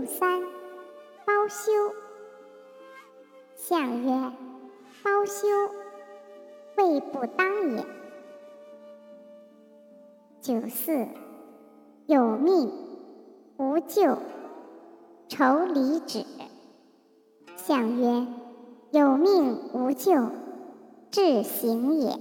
六三，包修。相曰：包修，未不当也。九四，有命无咎，愁离止。相曰：有命无咎，至行也。